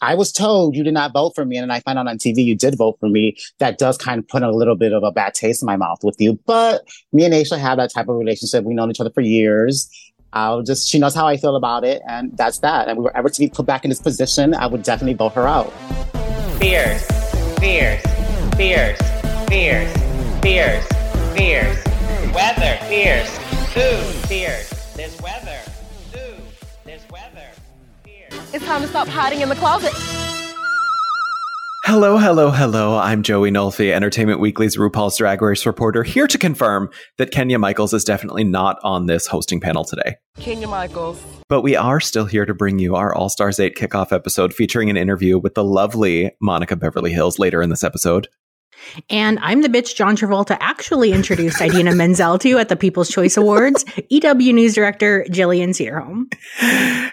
I was told you did not vote for me, and then I find out on TV you did vote for me. That does kind of put a little bit of a bad taste in my mouth with you. But me and Naysha have that type of relationship. We've known each other for years. I'll just, she knows how I feel about it, and that's that. And we were ever to be put back in this position, I would definitely vote her out. Fierce, fierce, fierce, fierce, fierce, fierce. Weather, fierce, food, fierce. There's weather, It's time to stop hiding in the closet. Hello, hello, hello. I'm Joey Nolfi, Entertainment Weekly's RuPaul's Drag Race reporter, here to confirm that Kenya Michaels is definitely not on this hosting panel today. Kenya Michaels. But we are still here to bring you our All Stars 8 kickoff episode featuring an interview with the lovely Monica Beverly Hillz later in this episode. And I'm the bitch John Travolta actually introduced Idina Menzel to at the People's Choice Awards, EW News Director Jillian Sederholm.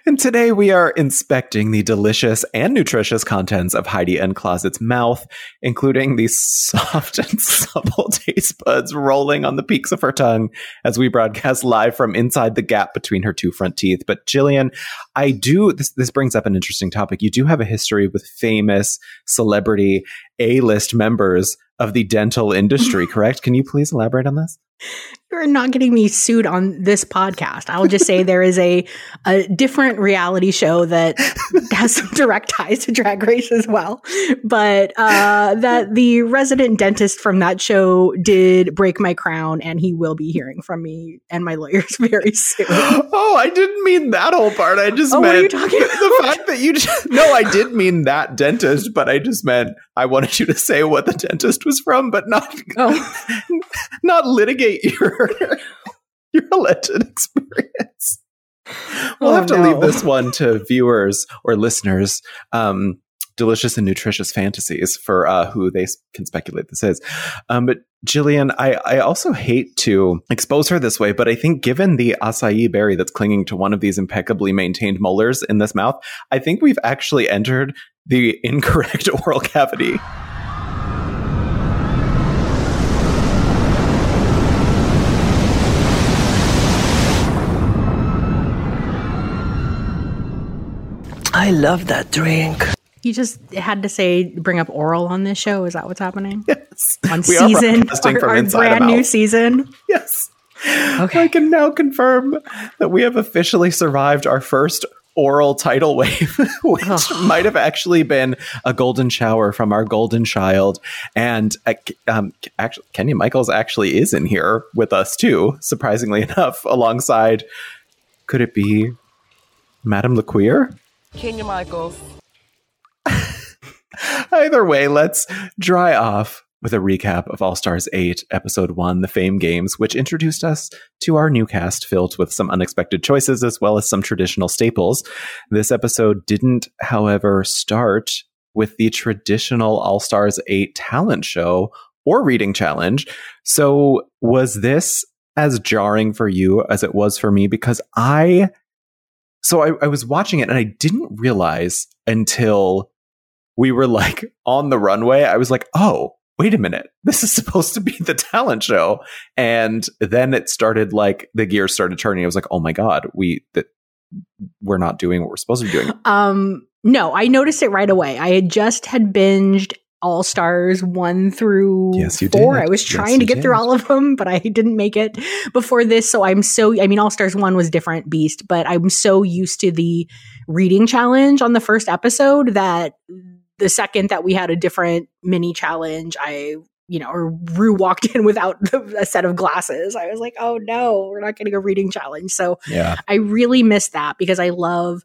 And today we are inspecting the delicious and nutritious contents of Heidi N Closet's mouth, including the soft and supple taste buds rolling on the peaks of her tongue as we broadcast live from inside the gap between her two front teeth. But Jillian, I do, this, this brings up an interesting topic. You do have a history with famous celebrity A-list members of the dental industry, correct? Can you please elaborate on this? You're not getting me sued on this podcast. I'll just say there is a a different reality show that has some direct ties to Drag Race as well, but uh, that the resident dentist from that show did break my crown, and he will be hearing from me and my lawyers very soon. oh, I didn't mean that whole part. I just Oh, meant what are you talking the fact that you just, no, I did mean that dentist, but I just meant I wanted you to say what the dentist was from, but not Oh. not litigate your your alleged experience. We'll Oh, have to no. leave this one to viewers or listeners. Um, delicious and nutritious fantasies for uh, who they can speculate this is. Um, but Jillian, I, I also hate to expose her this way, but I think given the acai berry that's clinging to one of these impeccably maintained molars in this mouth, I think we've actually entered the incorrect oral cavity. I love that drink. You just had to say bring up oral on this show. Is that what's happening Yes. on We season our, from our inside brand new season? Yes. Okay. I can now confirm that we have officially survived our first oral tidal wave, which might have actually been a golden shower from our golden child. And uh, um, actually, Kenya Michaels actually is in here with us too, surprisingly enough, alongside. Could it be Madame LaQueer? Kenya Michaels. Either way, let's dry off with a recap of All Stars 8, Episode 1, The Fame Games, which introduced us to our new cast filled with some unexpected choices as well as some traditional staples. This episode didn't, however, start with the traditional All Stars 8 talent show or reading challenge. So, was this as jarring for you as it was for me? Because I. So I, I was watching it and I didn't realize until we were like on the runway, I was like, oh, wait a minute. This is supposed to be the talent show. And then it started like the gears started turning. I was like, oh my God, we that we're not doing what we're supposed to be doing. Um, no, I noticed it right away. I had just had binged All Stars one through Yes, you four. did. I was Yes, trying to you get through all of them, but I didn't make it before this. So I'm so I mean, All Stars one was different beast, but I'm so used to the reading challenge on the first episode that the second that we had a different mini challenge, I you know, or Rue walked in without a set of glasses. I was like, oh no, we're not getting a reading challenge. So Yeah. I really miss that because I love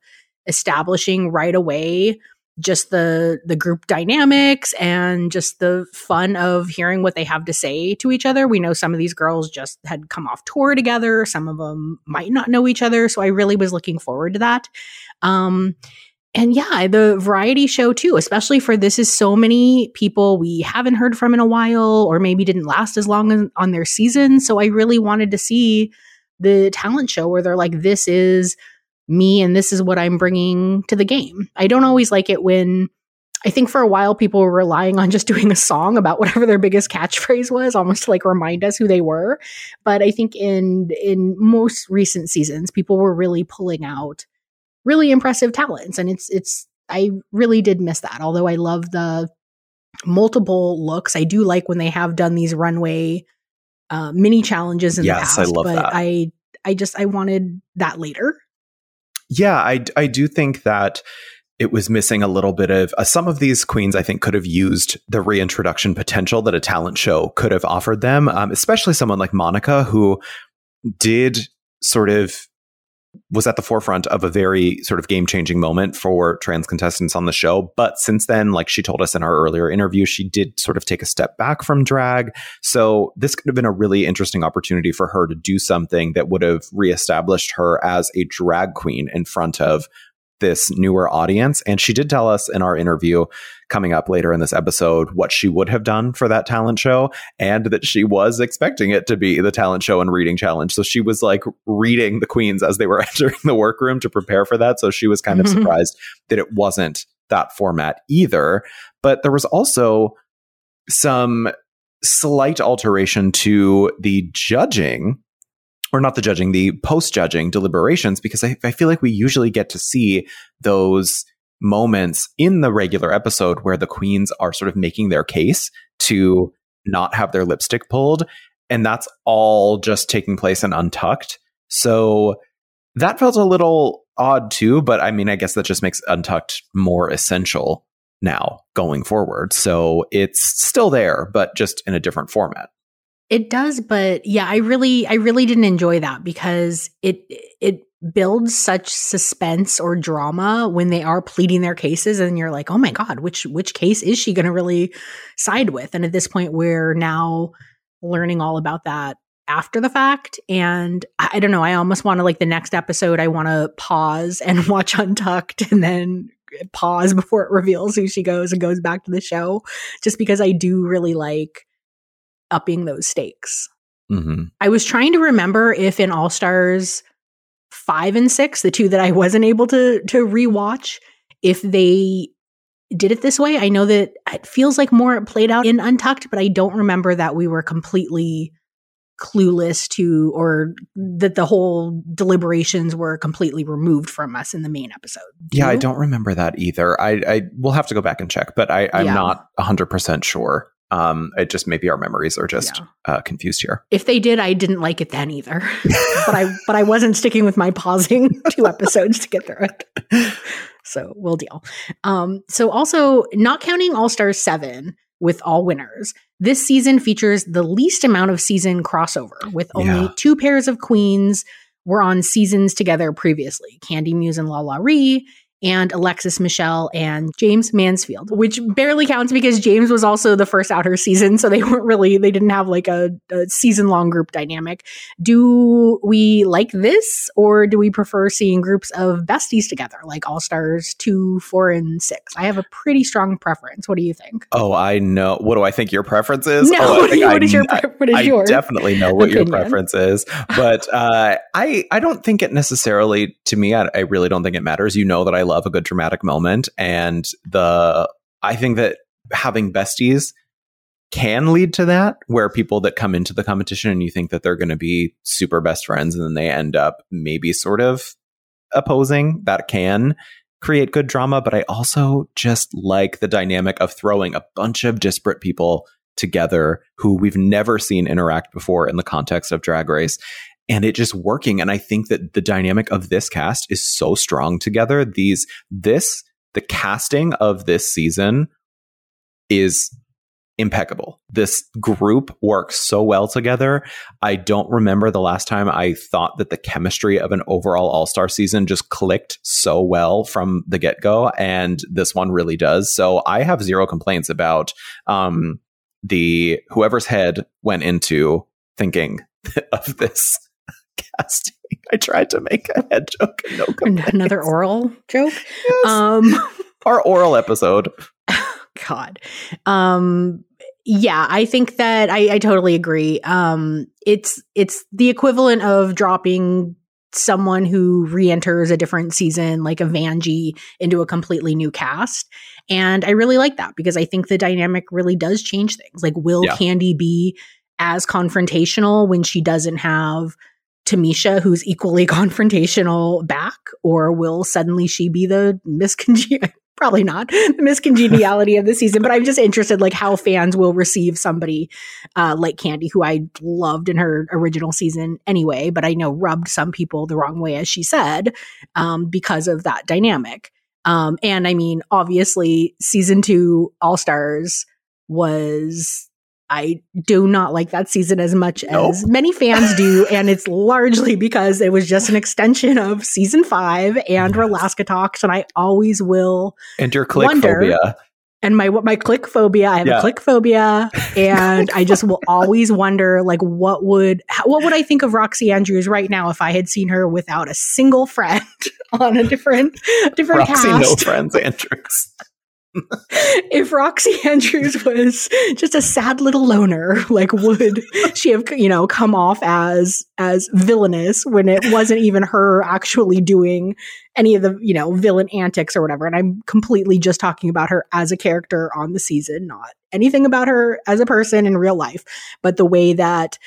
establishing right away just the the group dynamics and just the fun of hearing what they have to say to each other. We know some of these girls just had come off tour together, some of them might not know each other, so I really was looking forward to that. Um and yeah, the variety show too, especially for this is so many people we haven't heard from in a while or maybe didn't last as long on- on their season. So I really wanted to see the talent show where they're like, this is me and this is what I'm bringing to the game. I don't always like it when I think for a while people were relying on just doing a song about whatever their biggest catchphrase was, almost to like remind us who they were. But I think in in most recent seasons, people were really pulling out really impressive talents, and it's it's I really did miss that. Although I love the multiple looks, I do like when they have done these runway uh, mini challenges in Yes, the I past. love but that. I I just I wanted that later. Yeah, I, I do think that it was missing a little bit of uh, some of these queens. I think could have used the reintroduction potential that a talent show could have offered them, um, especially someone like Monica, who did sort of was at the forefront of a very sort of game changing moment for trans contestants on the show. But since then, like she told us in our earlier interview, she did sort of take a step back from drag. So this could have been a really interesting opportunity for her to do something that would have reestablished her as a drag queen in front of this newer audience. And she did tell us in our interview coming up later in this episode what she would have done for that talent show and that she was expecting it to be the talent show and reading challenge. So she was like reading the queens as they were entering the workroom to prepare for that. So she was kind of Mhm. surprised that it wasn't that format either. But there was also some slight alteration to the judging or not the judging, the post judging deliberations, because I, I feel like we usually get to see those moments in the regular episode where the queens are sort of making their case to not have their lipstick pulled. And that's all just taking place in Untucked. So that felt a little odd too, but I mean, I guess that just makes Untucked more essential now going forward. So it's still there, but just in a different format. It does, but yeah, I really I really didn't enjoy that because it it builds such suspense or drama when they are pleading their cases and you're like, "Oh my god, which which case is she going to really side with?" And at this point we're now learning all about that after the fact and I, I don't know, I almost want to like the next episode I want to pause and watch Untucked and then pause before it reveals who she goes and goes back to the show just because I do really like upping those stakes. Mm-hmm. I was trying to remember if in All Stars five and six, the two that I wasn't able to to rewatch, if they did it this way. I know that it feels like more played out in Untucked, but I don't remember that we were completely clueless to or that the whole deliberations were completely removed from us in the main episode. Do Yeah, I don't remember that either. I, I will have to go back and check, but I, I'm Yeah. not 100% sure. Um, it just maybe our memories are just Yeah. uh, confused here. If they did, I didn't like it then either. but I but I wasn't sticking with my pausing two episodes to get through it. So we'll deal. Um, so also not counting All Stars seven with all winners, this season features the least amount of season crossover, with only Yeah. two pairs of queens were on seasons together previously: Kandy Muse and LaLa Ri. And Alexis Michelle and Jaymes Mansfield, which barely counts because Jaymes was also the first outer season. So they weren't really, they didn't have like a, a season long group dynamic. Do we like this or do we prefer seeing groups of besties together, like All Stars 2, 4, and 6? I have a pretty strong preference. What do you think? Oh, I know. What do I think your preference is? No, oh, I what, I what is your what is I your definitely know what your preference is, but uh, I I don't think it necessarily to me. I, I really don't think it matters. You know that I love a good dramatic moment, and the I think that having besties can lead to that, where people that come into the competition and you think that they're going to be super best friends, and then they end up maybe sort of opposing. That can create good drama, but I also just like the dynamic of throwing a bunch of disparate people together who we've never seen interact before in the context of Drag Race. And it just working. And I think that the dynamic of this cast is so strong together. These, this, the casting of this season is impeccable. This group works so well together. I don't remember the last time I thought that the chemistry of an overall All Star season just clicked so well from the get go, and this one really does. So I have zero complaints about um, the whoever's head went into thinking of this casting. I tried to make a head joke, no complaints. Another oral joke? Yes. Um, Our oral episode. God. Um yeah, I think that I, I totally agree. Um it's it's the equivalent of dropping someone who re-enters a different season like a Vanjie into a completely new cast. And I really like that because I think the dynamic really does change things. Like will Yeah. Kandy be as confrontational when she doesn't have Tamisha, who's equally confrontational back, or will suddenly she be the miscongenial? probably not the miscongeniality of the season, but I'm just interested like how fans will receive somebody uh, like Kandy, who I loved in her original season anyway, but I know rubbed some people the wrong way, as she said, um, because of that dynamic. Um, and I mean, obviously, season two All Stars was I do not like that season as much Nope. as many fans do. And it's largely because it was just an extension of season five and Yes. Rolaskatox. And I always will. And your click Wonder- phobia. And my my click phobia, I have Yeah. a click phobia, and I just will always wonder, like, what would how, what would I think of Roxxxy Andrews right now if I had seen her without a single friend on a different different Roxxxy cast? No Friends Andrews. If Roxxxy Andrews was just a sad little loner, like would she have you know come off as as villainous when it wasn't even her actually doing any of the you know villain antics or whatever? And I'm completely just talking about her as a character on the season, not anything about her as a person in real life, but the way that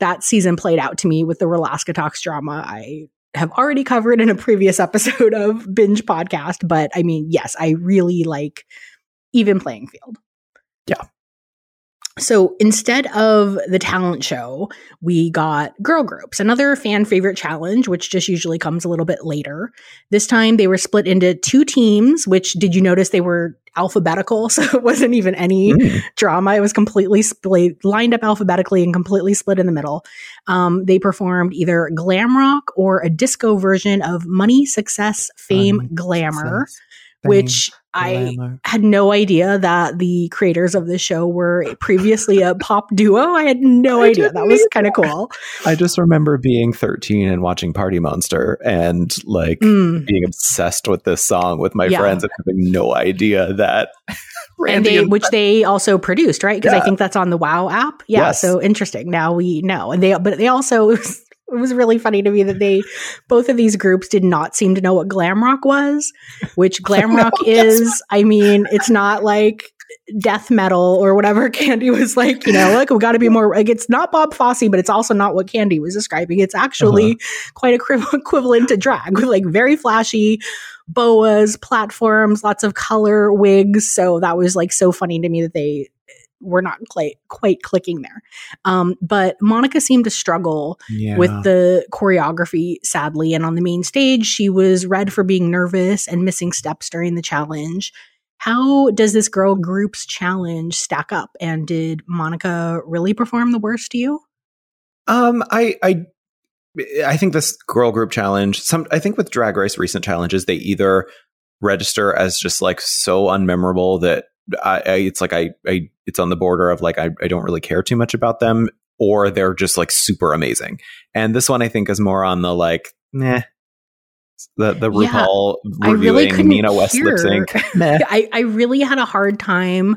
that season played out to me with the Rolaskatox drama. I have already covered in a previous episode of Binge Podcast, but I mean, yes, I really like even playing field. Yeah. So instead of the talent show, we got girl groups, another fan favorite challenge, which just usually comes a little bit later. This time they were split into two teams, which did you notice they were alphabetical? So it wasn't even any Mm. drama. It was completely split, lined up alphabetically and completely split in the middle. Um, they performed either glam rock or a disco version of Money, Success, Fame, Money, Glamour, Success, which I Glamour. had no idea that the creators of the show were previously a pop duo. I had no I idea. That was kind of cool. I just remember being 13 and watching Party Monster and like Mm. being obsessed with this song with my Yeah. friends and having no idea that And they, and which they also produced, right? Because I think that's on the WoW app. Yeah, Yes. so interesting. Now we know, and they, but they also it was, really funny to me that they, both of these groups did not seem to know what glam rock was, which glam rock is. I mean, it's not like death metal or whatever Kandy was like. You know, like we got to be more like it's not Bob Fosse, but it's also not what Kandy was describing. It's actually uh-huh. quite equi- equivalent to drag with like very flashy boas, platforms, lots of color wigs. So that was like so funny to me that they were not quite quite clicking there. Um, but Monica seemed to struggle yeah. with the choreography, sadly. And on the main stage, she was read for being nervous and missing steps during the challenge. How does this girl group's challenge stack up? And did Monica really perform the worst to you? Um, I, I, I think this girl group challenge. Some, I think with Drag Race recent challenges, they either register as just like so unmemorable that I, I it's like I, I, it's on the border of like I, I don't really care too much about them, or they're just like super amazing. And this one, I think, is more on the like, meh. The the Yeah, RuPaul I really reviewing couldn't Nina West lip sync. Meh. I, I really had a hard time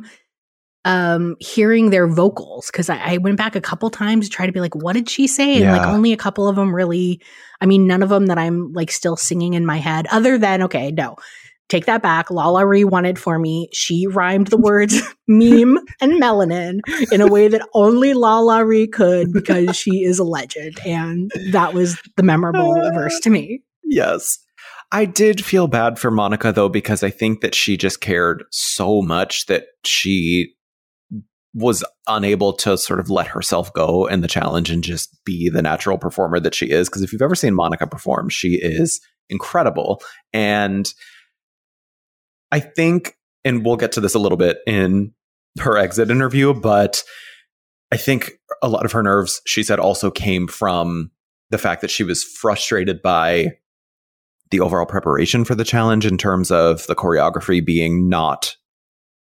um hearing their vocals because I, I went back a couple times to try to be like what did she say and like only a couple of them really i mean none of them that i'm like still singing in my head other than okay no take that back LaLa Ri wanted for me she rhymed the words meme and melanin in a way that only LaLa Ri could because she is a legend and that was the memorable ah. verse to me Yes. I did feel bad for Monica though, because I think that she just cared so much that she was unable to sort of let herself go in the challenge and just be the natural performer that she is. Because if you've ever seen Monica perform, she is incredible. And I think, and we'll get to this a little bit in her exit interview, but I think a lot of her nerves, she said, also came from the fact that she was frustrated by the overall preparation for the challenge in terms of the choreography being not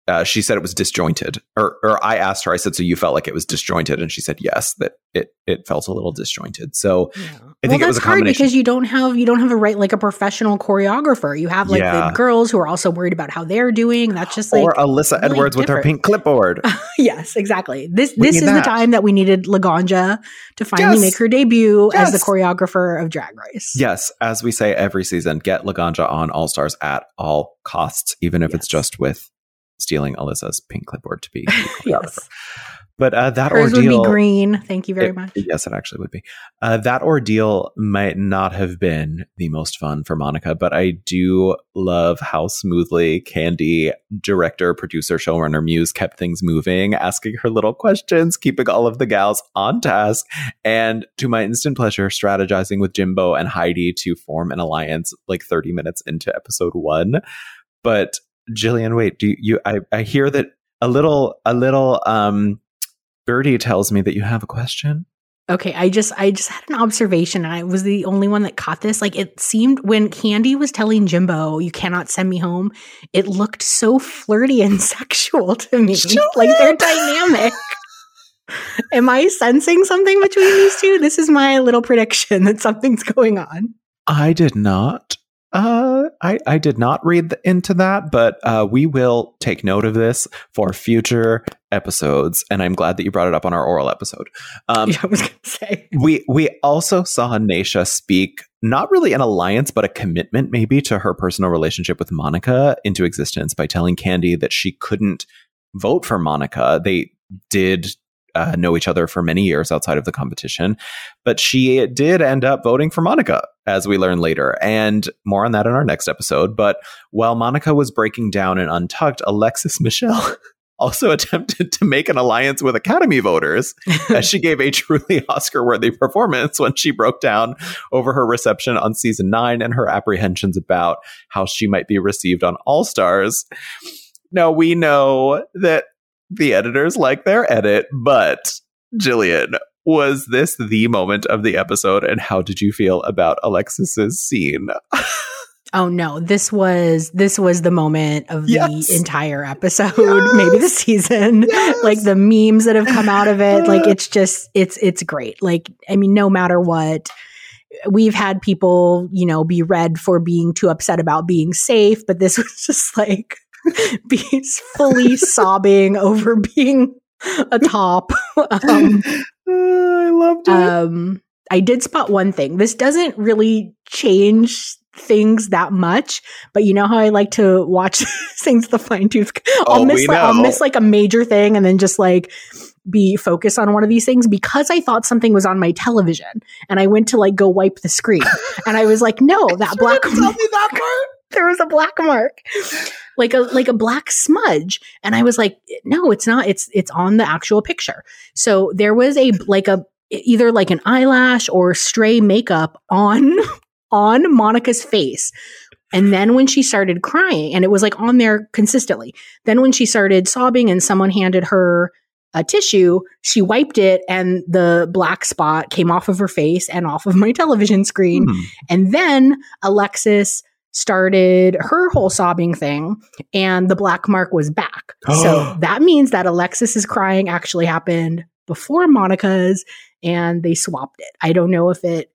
uh, she said it was disjointed or or I asked her I said so you felt like it was disjointed and she said yes that it it felt a little disjointed so I well, think it was a hard combination because you don't have you don't have a right like a professional choreographer. You have like Yeah. the girls who are also worried about how they're doing. That's just like or Alyssa really Edwards with her pink clipboard yes, exactly. This We this is that. the time that we needed Laganja to finally Yes. make her debut as the choreographer of Drag Race. yes as we say every season get Laganja on All Stars at all costs even if it's just with stealing Alyssa's pink clipboard to be Yes. But uh, that Hers ordeal, would be green. Thank you very it- much. Yes, it actually would be. Uh, that ordeal might not have been the most fun for Monica, but I do love how smoothly Kandy, director, producer, showrunner, muse kept things moving, asking her little questions, keeping all of the gals on task, and to my instant pleasure, strategizing with Jimbo and Heidi to form an alliance like 30 minutes into episode one. But Jillian, wait, do you, you I, I hear that a little, a little, um, Birdie tells me that you have a question. Okay, I just I just had an observation and I was the only one that caught this. Like it seemed when Kandy was telling Jimbo, "You cannot send me home," it looked so flirty and sexual to me. like they're dynamic. Am I sensing something between these two? This is my little prediction that something's going on. I did not. Uh, I, I did not read th- into that, but uh, we will take note of this for future episodes. And I'm glad that you brought it up on our oral episode. Um, yeah, I was gonna say. we we also saw Naysha speak not really an alliance, but a commitment maybe to her personal relationship with Monica into existence by telling Kandy that she couldn't vote for Monica. They did uh, know each other for many years outside of the competition, but she did end up voting for Monica, as we learn later. And more on that in our next episode. But while Monica was breaking down and untucked, Alexis Michelle. Also attempted to make an alliance with Academy voters as she gave a truly Oscar worthy performance when she broke down over her reception on season nine and her apprehensions about how she might be received on All Stars. Now, we know that the editors like their edit, but Jillian, was this the moment of the episode? And how did you feel about Alexis's scene? Oh no, this was this was the moment of Yes. the entire episode, Yes. maybe the season. Yes. Like the memes that have come out of it, like it's just it's it's great. Like I mean no matter what we've had people, you know, be read for being too upset about being safe, but this was just like be fully sobbing over being a top. um, I loved it. um, I did spot one thing. This doesn't really change things that much, but you know how I like to watch things the fine tooth. I'll Oh, miss like, I'll miss like a major thing and then just like be focused on one of these things because I thought something was on my television and I went to like go wipe the screen and I was like, no, that black Tell me that part. There was a black mark like a like a black smudge. And i was like no it's not. It's it's on the actual picture. So there was a like a either like an eyelash or stray makeup on on monica's face. And then when she started crying and it was like on there consistently. Then when she started sobbing and someone handed her a tissue she wiped it and the black spot came off of her face and off of my television screen. Hmm. and then Alexis started her whole sobbing thing, and the black mark was back. so that means that Alexis's crying actually happened before Monica's, and they swapped it. I don't know if it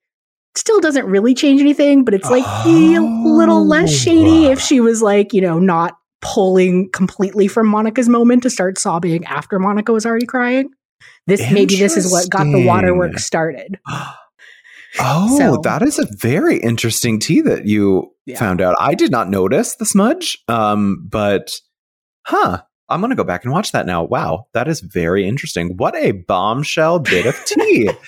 still doesn't really change anything, but it's like a little oh, less shady if she was like, you know, not pulling completely from Monica's moment to start sobbing after Monica was already crying. This maybe this is what got the waterworks started. Oh, So- that is a very interesting tea that you Yeah. found out. I did not notice the smudge, um, but huh. I'm going to go back and watch that now. Wow, that is very interesting. What a bombshell bit of tea.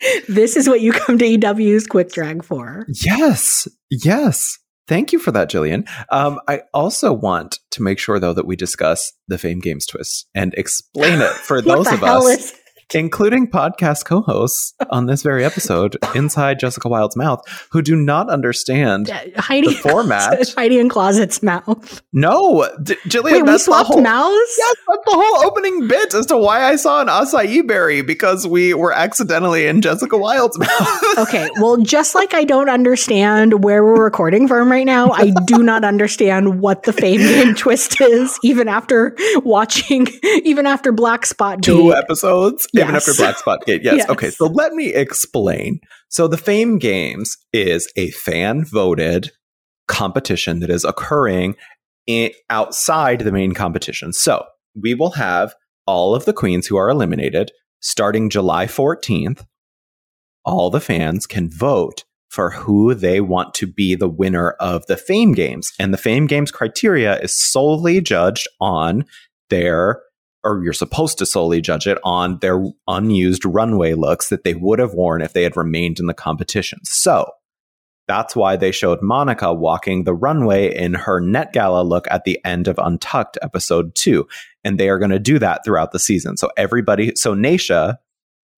This is what you come to EW's quick drag for. yes, yes. Thank you for that, Jillian. Um, I also want to make sure, though, that we discuss the Fame Games twist and explain it for those of us is including podcast co-hosts on this very episode inside Jessica Wild's mouth who do not understand. Uh, Heidi The format. Heidi N Closet's mouth. No, D- Jillian, Wait, we that's the swapped whole, mouths? Yes, that's the whole opening bit as to why I saw an acai berry because we were accidentally in Jessica Wild's mouth. Okay, well, just like I don't understand where we're recording from right now, I do not understand what the fame game twist is, even after watching, even after Black Spot Two episodes, even Yes. after Black Spot Gate. Yes. Yes. Okay, so let me explain. So the Fame Games is a fan voted competition that is occurring i- outside the main competition. So we will have all of the queens who are eliminated starting July 14th. All the fans can vote for who they want to be the winner of the Fame Games. And the Fame Games criteria is solely judged on their or you're supposed to solely judge it on their unused runway looks that they would have worn if they had remained in the competition. So that's why they showed Monica walking the runway in her Met Gala look at the end of Untucked episode two. And they are going to do that throughout the season. So everybody, so Naysha,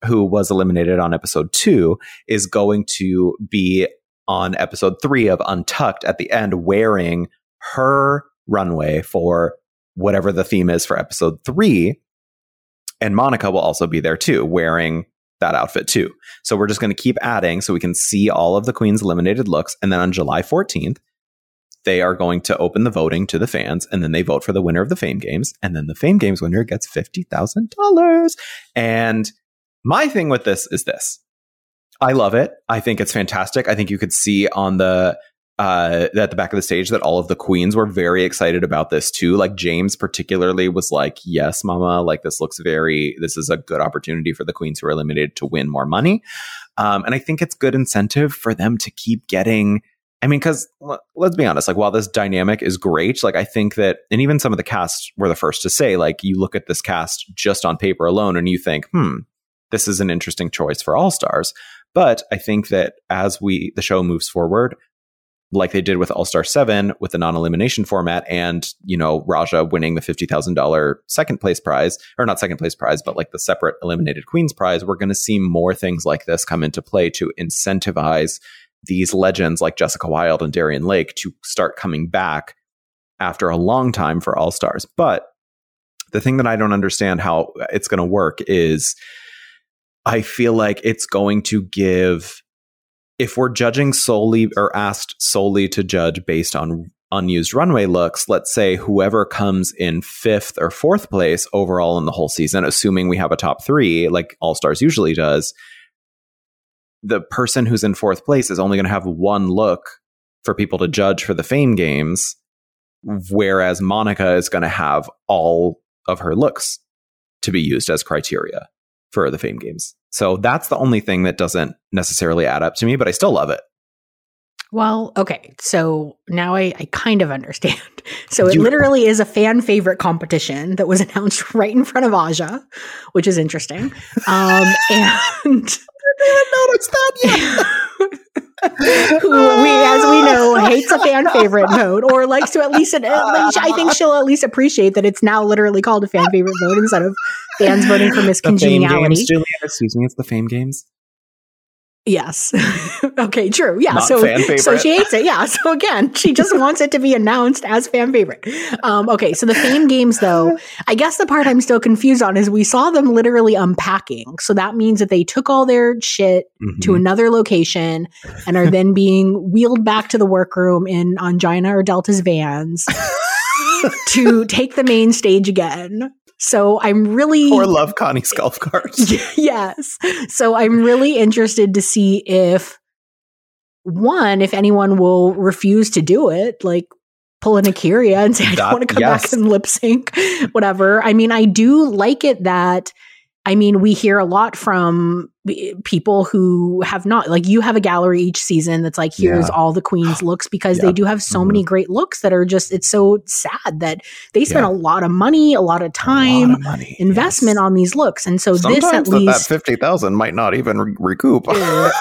who was eliminated on episode two, is going to be on episode three of Untucked at the end wearing her runway for whatever the theme is for episode three. And Monica will also be there too, wearing that outfit too. So we're just going to keep adding so we can see all of the Queen's eliminated looks. And then on July 14th, they are going to open the voting to the fans and then they vote for the winner of the Fame Games. And then the Fame Games winner gets $50,000. And my thing with this is this I love it. I think it's fantastic. I think you could see on the uh, at the back of the stage that all of the queens were very excited about this too. Like Jaymes particularly was like, "Yes, Mama, like this looks very. This is a good opportunity for the queens who are eliminated to win more money." Um, and I think it's good incentive for them to keep getting. I mean, because let's be honest, like while this dynamic is great, like I think that, and even some of the cast were the first to say, like you look at this cast just on paper alone, and you think, hmm, this is an interesting choice for all stars. But I think that as we the show moves forward, like they did with All Star 7 with the non elimination format and, you know, Raja winning the $50,000 second place prize, or not second place prize, but like the separate eliminated Queen's prize, we're going to see more things like this come into play to incentivize these legends like Jessica Wild and Darienne Lake to start coming back after a long time for All Stars. But the thing that I don't understand how it's going to work is I feel like it's going to give if we're judging solely or asked solely to judge based on unused runway looks, let's say whoever comes in fifth or fourth place overall in the whole season, assuming we have a top three, like All Stars usually does, the person who's in fourth place is only going to have one look for people to judge for the fame games, whereas Monica is going to have all of her looks to be used as criteria for the fame games. So that's the only thing that doesn't necessarily add up to me, but I still love it. Well, okay. So now I, I kind of understand. So it You- literally is a fan favorite competition that was announced right in front of Aja, which is interesting. Um, and noticed that who we, as we know, hates a fan favorite vote or likes to at least, at least, I think she'll at least appreciate that it's now literally called a fan favorite vote instead of fans voting for Miss The fame Congeniality. games, Julia. Excuse me, it's the fame games. Yes. okay, true. Yeah. Not so so she hates it. Yeah. So again, she just wants it to be announced as fan favorite. Um, okay, so the fame games though, I guess the part I'm still confused on is we saw them literally unpacking. So that means that they took all their shit to Mhm. another location and are then being wheeled back to the workroom in Angina or Delta's vans to take the main stage again. So I'm really Or love Connie's golf carts. yes. So I'm really interested to see if one, if anyone will refuse to do it, like pull an Akira and say, I don't want to come back yes. and lip sync, whatever. I mean, I do like it that, I mean, we hear a lot from people who have not, like, you have a gallery each season that's like, here's Yeah. all the queen's looks because Yeah. they do have so Mhm. many great looks that are just, it's so sad that they spend Yeah. a lot of money, a lot of A lot time, of money. investment yes. on these looks. And so this at that, least. that fifty thousand might not even re- recoup.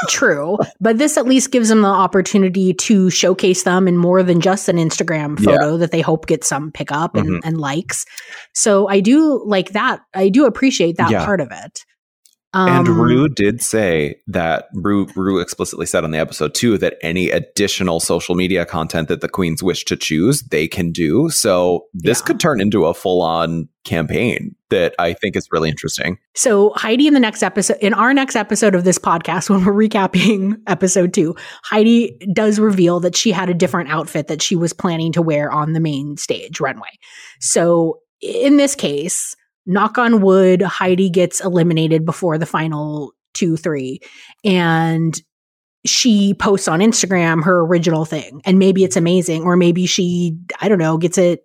True. But this at least gives them the opportunity to showcase them in more than just an Instagram photo that they hope gets some pickup and, Mhm. and likes. So I do like that. I do appreciate that part of it. And Um, Rue did say that Rue, Rue explicitly said on the episode too that any additional social media content that the queens wish to choose, they can do. So this Yeah. could turn into a full on campaign that I think is really interesting. So Heidi in the next episode, in our next episode of this podcast, when we're recapping episode two, Heidi does reveal that she had a different outfit that she was planning to wear on the main stage runway. So in this case, knock on wood, Heidi gets eliminated before the final two, three, and she posts on Instagram her original thing. And maybe it's amazing, or maybe she, I don't know, gets it.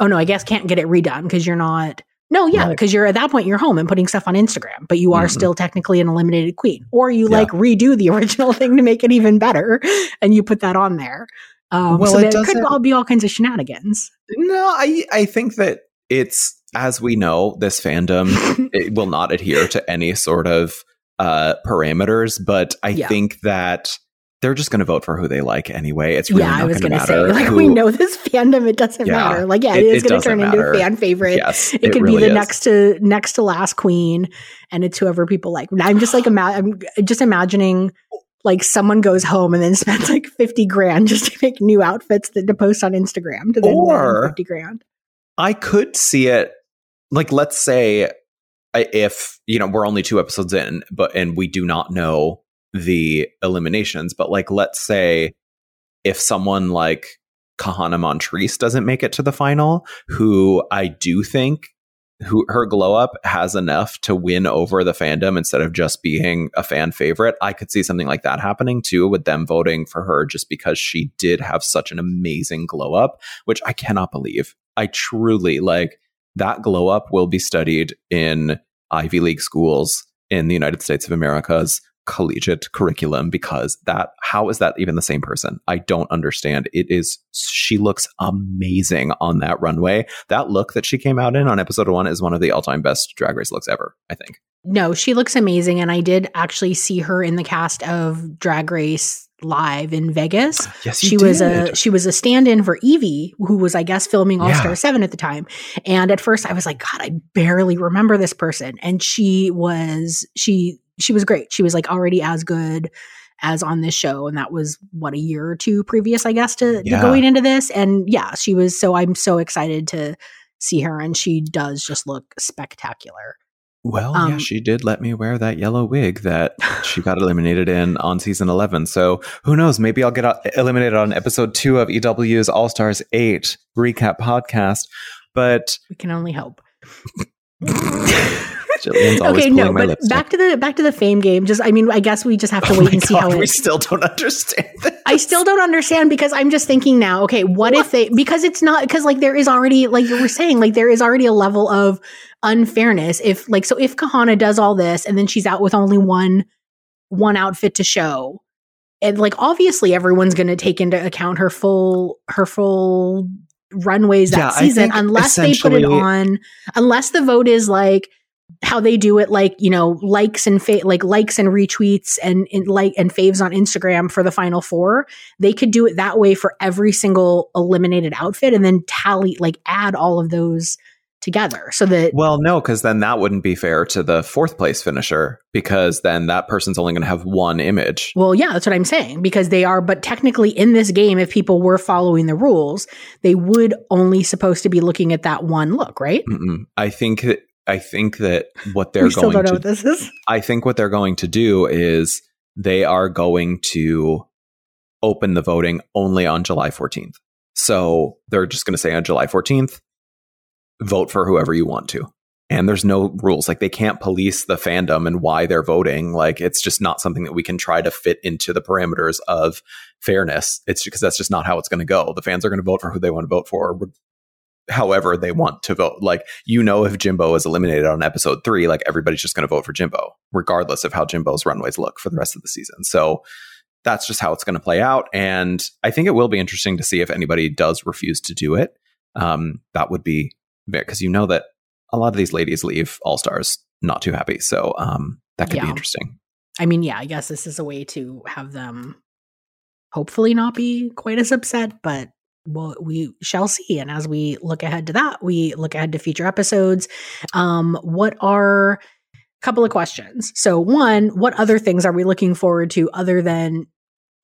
Oh no, I guess can't get it redone because you're not. No, yeah, Right. because you're at that point you're home and putting stuff on Instagram, but you are Mhm. still technically an eliminated queen. Or you Yeah. like redo the original thing to make it even better, and you put that on there. Um, Well, so it there could all be all kinds of shenanigans. No, I I think that it's as we know, this fandom it will not adhere to any sort of uh, parameters, but I Yeah. think that they're just going to vote for who they like anyway. It's really yeah, I was going to say, like who- we know this fandom, it doesn't Yeah, matter. Like, yeah, it- it is going to turn doesn't into a fan favorite. Yes, it, could really be the is. next to next to last queen, and it's whoever people like. I'm just like, ima- I'm just imagining like someone goes home and then spends like fifty grand just to make new outfits that to post on Instagram to then Or- fifty grand. I could see it like let's say if you know we're only two episodes in but and we do not know the eliminations but like let's say if someone like Kahanna Montrese doesn't make it to the final who I do think who her glow up has enough to win over the fandom instead of just being a fan favorite. I could see something like that happening too with them voting for her just because she did have such an amazing glow up, which I cannot believe. I truly like that glow up will be studied in Ivy League schools in the United States of America's collegiate curriculum because that how is that even the same person? I don't understand. It is she looks amazing on that runway. That look that she came out in on episode 1 is one of the all-time best drag race looks ever, I think. No, she looks amazing, and I did actually see her in the cast of Drag Race live in Vegas. Ah, yes, she was a she was a stand-in for Evie, who was I guess filming All Star Yeah. Seven at the time. And at first, I was like, God, I barely remember this person, and she was she she was great. She was like already as good as on this show, and that was what a year or two previous, I guess, to, to Yeah. going into this. And yeah, she was. So I'm so excited to see her, and she does just look spectacular. Well, yeah, Um, she did let me wear that yellow wig that she got eliminated in on season 11. So who knows? Maybe I'll get eliminated on episode two of EW's All Stars 8 recap podcast. But We can only hope. Jillian's always okay, no, but back to the back to the fame game. Just, I mean, I guess we just have to Oh wait and see how God, we it. still don't understand this. I still don't understand because I'm just thinking now. Okay, what, if they? Because it's not because like there is already like you were saying like there is already a level of unfairness. If like so, if Kahanna does all this and then she's out with only one one outfit to show, and like obviously everyone's going to take into account her full her full runways that Yeah, season unless they put it on unless the vote is like how they do it like you know likes and fa- like likes and retweets and, and like and faves on Instagram for the final four they could do it that way for every single eliminated outfit and then tally like add all of those together so that Well, no, because then that wouldn't be fair to the fourth place finisher because then that person's only going to have one image. Well, yeah, that's what I'm saying because they are, but technically in this game, if people were following the rules, they would only supposed to be looking at that one look, right? Mm-mm. I think that I think that what they're going know to this is. I think what they're going to do is they are going to open the voting only on July 14th. So they're just going to say on July 14th, vote for whoever you want to. And there's no rules. Like they can't police the fandom and why they're voting. Like it's just not something that we can try to fit into the parameters of fairness. It's because that's just not how it's going to go. The fans are going to vote for who they want to vote for, however they want to vote. Like you know, if Jimbo is eliminated on episode three, like everybody's just going to vote for Jimbo, regardless of how Jimbo's runways look for the rest of the season. So that's just how it's going to play out. And I think it will be interesting to see if anybody does refuse to do it. Um, that would be because you know that a lot of these ladies leave All Stars not too happy. So um, that could be interesting. I mean, yeah, I guess this is a way to have them hopefully not be quite as upset, but well, we shall see. And as we look ahead to that, we look ahead to future episodes. Um, what are a couple of questions? So, one, what other things are we looking forward to other than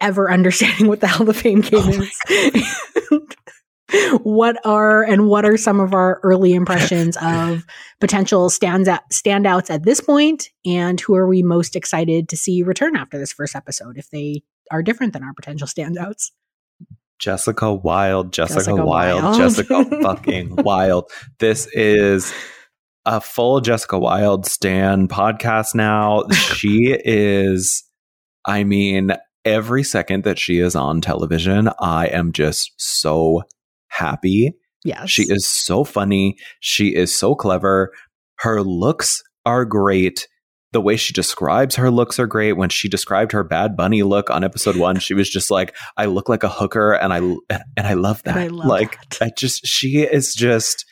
ever understanding what the hell the fame game Oh is? what are and what are some of our early impressions of potential stands out, standouts at this point? point and who are we most excited to see return after this first episode if they are different than our potential standouts Jessica Wild, Jessica, Jessica Wild, Wild. Jessica fucking Wild. This is a full Jessica Wild Stan podcast now. She is, I mean, every second that she is on television, I am just so happy. yes She is so funny. She is so clever. Her looks are great. The way she describes her looks are great. When she described her Bad Bunny look on episode one, she was just like, "I look like a hooker," and I and I love that. I love like, that. I just she is just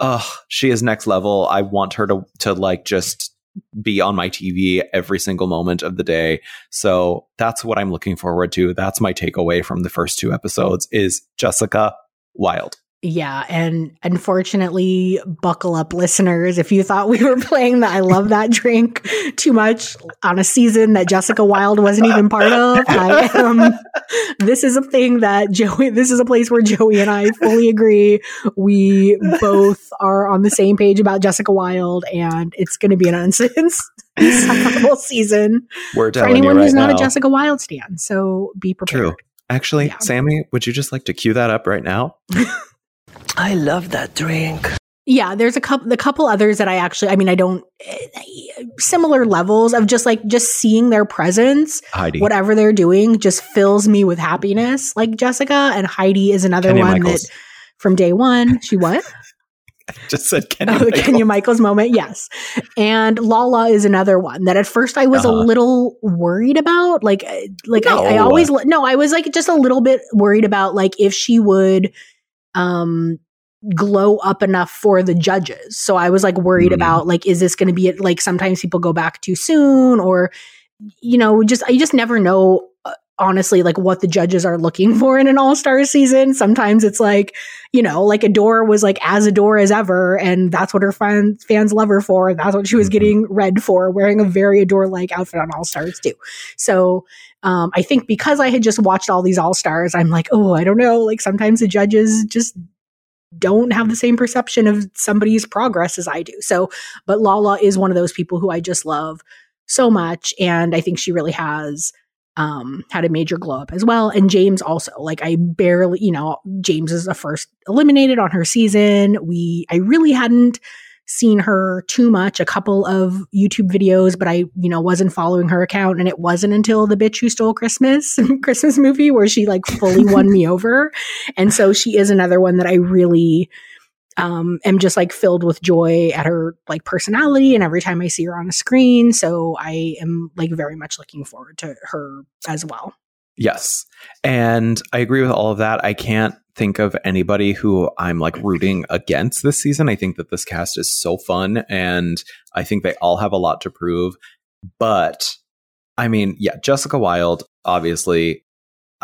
oh, she is next level. I want her to to like just be on my TV every single moment of the day. So that's what I'm looking forward to. That's my takeaway from the first two episodes is Jessica Wild. Yeah, and unfortunately, buckle up, listeners. If you thought we were playing the "I love that drink" too much on a season that Jessica Wild wasn't even part of, I am. This is a thing that Joey. This is a place where Joey and I fully agree. We both are on the same page about Jessica Wild, and it's going to be an insufferable season We're for anyone right who's not a Jessica Wild stan. So be prepared. True. Actually, Yeah. Sammy, would you just like to cue that up right now? I love that drink. Yeah, there's a couple, the couple others that I actually, I mean, I don't, similar levels of just like, just seeing their presence, Heidi. whatever they're doing, just fills me with happiness. Like Jessica and Heidi is another Kenya one Michaels. that from day one, she what? I just said Kenny. Oh, the Michaels. Kenya Michaels moment, yes. And Lala is another one that at first I was a Uh-huh. little worried about. Like, like I, I No. always no, I was like just a little bit worried about like if she would, um, glow up enough for the judges. So I was like worried Mm. about like is this going to be like sometimes people go back too soon or you know just I just never know. Honestly, like what the judges are looking for in an all star season. Sometimes it's like, you know, like Adore was like as Adore as ever, and that's what her fan, fans love her for. And that's what she was Mhm. getting read for, wearing a very Adore like outfit on All Stars too. So um, I think because I had just watched all these All Stars, I'm like, oh, I don't know. Like sometimes the judges just don't have the same perception of somebody's progress as I do. So, but Lala is one of those people who I just love so much. And I think she really has um had a major glow up as well. And Jaymes also like i barely you know Jaymes is the first eliminated on her season. We i really hadn't seen her too much a couple of youtube videos but i you know wasn't following her account. And it wasn't until the bitch who stole christmas christmas movie where she like fully won me over. And so she is another one that i really um am just like filled with joy at her like personality and every time i see her on a screen so i am like very much looking forward to her as well Yes. And I agree with all of that. I can't think of anybody who I'm like rooting against this season. I think that this cast is so fun and I think they all have a lot to prove. But I mean, yeah, Jessica Wild, obviously.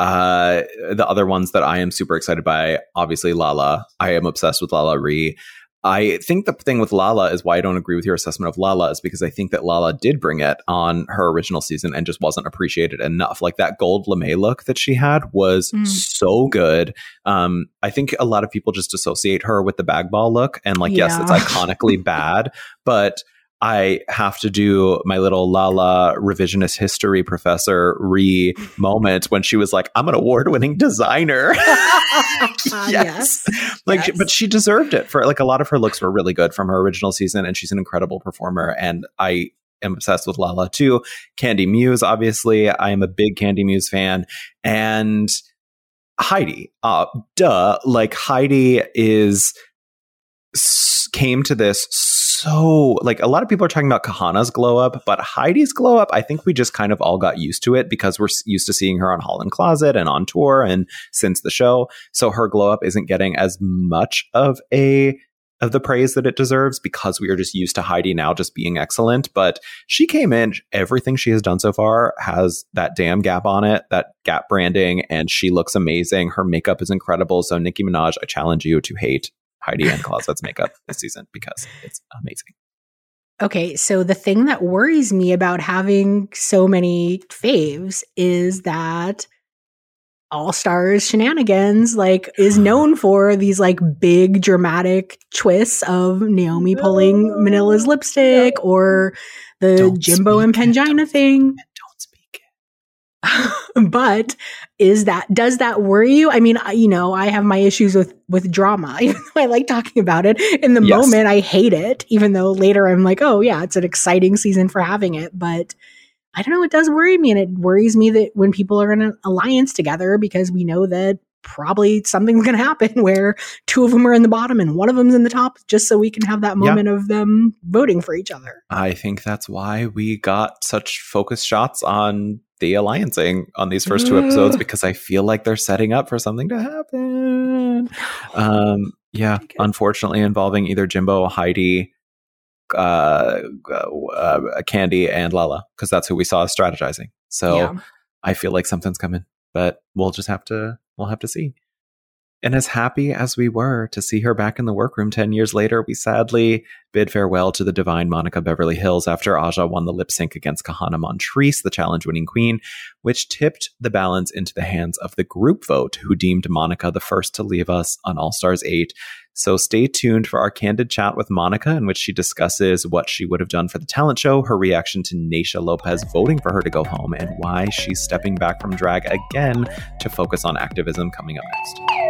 Uh the other ones that I am super excited by, obviously Lala. I am obsessed with LaLa Ri. I think the thing with Lala is why I don't agree with your assessment of Lala is because I think that Lala did bring it on her original season and just wasn't appreciated enough. Like that gold lame look that she had was Mm. so good. Um, I think a lot of people just associate her with the bag ball look, and like, yes, it's iconically bad, but I have to do my little Lala revisionist history professor re moment when she was like, "I'm an award-winning designer." yes. Like, Yes. but she deserved it for like a lot of her looks were really good from her original season, and she's an incredible performer. And I am obsessed with Lala too. Kandy Muse, obviously, I am a big Kandy Muse fan, and Heidi, uh, duh, like Heidi is came to this so like a lot of people are talking about Kahanna's glow up, but Heidi's glow up, I think we just kind of all got used to it because we're used to seeing her on Holland Closet and on tour and since the show. So her glow up isn't getting as much of a of the praise that it deserves because we are just used to Heidi now just being excellent. But she came in, everything she has done so far has that damn gap on it, that gap branding, and she looks amazing. Her makeup is incredible. So Nicki Minaj, I challenge you to hate Heidi N Closet's makeup this season because it's amazing. Okay, so the thing that worries me about having so many faves is that All Stars shenanigans like is known for these like big dramatic twists of Naomi pulling Manila's lipstick or the Don't Jimbo and. Pangina thing. But is that does that worry you? I mean, I, you know, I have my issues with with drama. Even though I like talking about it in the Yes. moment, I hate it. Even though later I'm like, oh yeah, it's an exciting season for having it. But I don't know, it does worry me, and it worries me that when people are in an alliance together, because we know that probably something's going to happen where two of them are in the bottom and one of them's in the top, just so we can have that Yeah. moment of them voting for each other. I think that's why we got such focused shots on the alliancing on these first two episodes because I feel like they're setting up for something to happen. Um, Yeah, unfortunately involving either Jimbo, Heidi, uh, uh, Kandy, and Lala, because that's who we saw strategizing. So yeah. I feel like something's coming, but we'll just have to we'll have to see. And as happy as we were to see her back in the workroom 10 years later, we sadly bid farewell to the divine Monica Beverly Hillz after Aja won the lip sync against Kahanna Montrese, the challenge winning queen, which tipped the balance into the hands of the group vote, who deemed Monica the first to leave us on All Stars 8. So stay tuned for our candid chat with Monica, in which she discusses what she would have done for the talent show, her reaction to Naysha Lopez voting for her to go home, and why she's stepping back from drag again to focus on activism coming up next.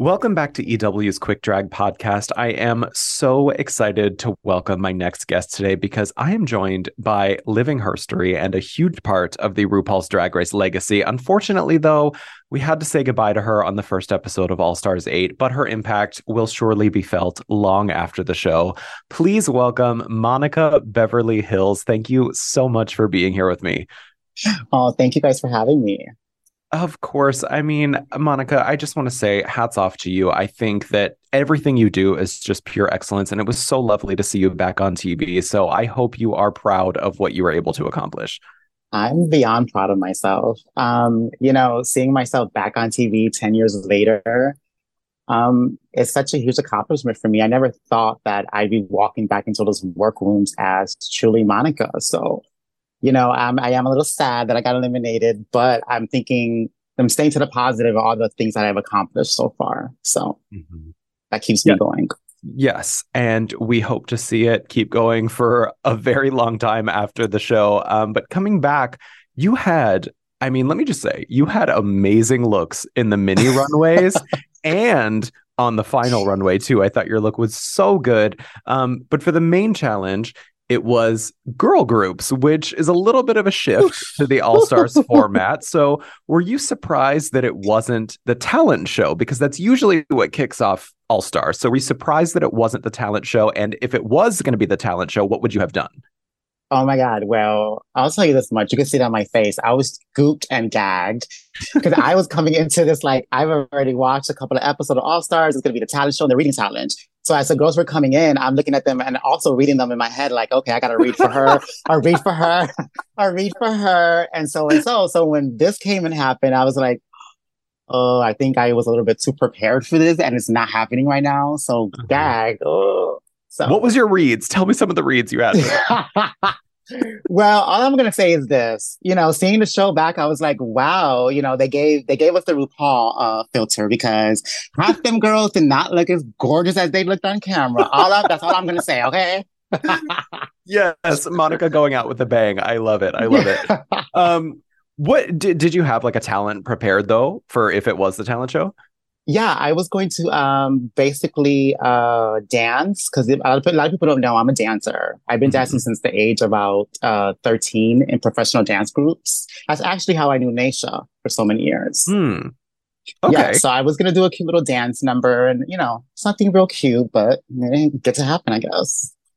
Welcome back to EW's Quick Drag podcast. I am so excited to welcome my next guest today because I am joined by living herstory and a huge part of the RuPaul's Drag Race legacy. Unfortunately, though, we had to say goodbye to her on the first episode of All Stars 8, but her impact will surely be felt long after the show. Please welcome Monica Beverly Hillz. Thank you so much for being here with me. Oh, thank you guys for having me. Of course. I mean, Monica, I just want to say hats off to you. I think that everything you do is just pure excellence. And it was so lovely to see you back on TV. So I hope you are proud of what you were able to accomplish. I'm beyond proud of myself. Um, you know, seeing myself back on TV 10 years later, um, is such a huge accomplishment for me. I never thought that I'd be walking back into those workrooms as truly Monica. So, you know, I'm, I am a little sad that I got eliminated, but I'm thinking I'm staying to the positive of all the things that I've accomplished so far. So that keeps me going. Yes, and we hope to see it keep going for a very long time after the show. Um, but coming back, you had, I mean, let me just say, you had amazing looks in the mini runways and on the final runway too. I thought your look was so good. Um, but for the main challenge, it was girl groups, which is a little bit of a shift to the All Stars format. So, were you surprised that it wasn't the talent show? Because that's usually what kicks off All Stars. So, were you surprised that it wasn't the talent show? And if it was going to be the talent show, what would you have done? Oh my God. Well, I'll tell you this much. You can see it on my face. I was scooped and gagged because I was coming into this like, I've already watched a couple of episodes of All Stars. It's going to be the talent show and the reading challenge. So as the girls were coming in, I'm looking at them and also reading them in my head, like, okay, I got to read for her or read for her or read for her. And so and so. So when this came and happened, I was like, oh, I think I was a little bit too prepared for this and it's not happening right now. So mm-hmm. gag. Oh. So What was your reads? Tell me some of the reads you had. well, all I'm gonna say is this. You know, seeing the show back, I was like, wow. You know, they gave they gave us the RuPaul uh, filter because half them girls did not look as gorgeous as they looked on camera. All of that's all I'm gonna say. Okay. yes, Monica going out with a bang. I love it. I love it. Um, what did, did you have like a talent prepared though for if it was the talent show? Yeah, I was going to um basically uh dance because a lot of a lot of people don't know I'm a dancer. I've been Mhm. dancing since the age of about uh 13 in professional dance groups. That's actually how I knew Naysha for so many years. Hmm. Okay. Yeah, so I was gonna do a cute little dance number, and you know, something real cute, but it didn't get to happen, I guess.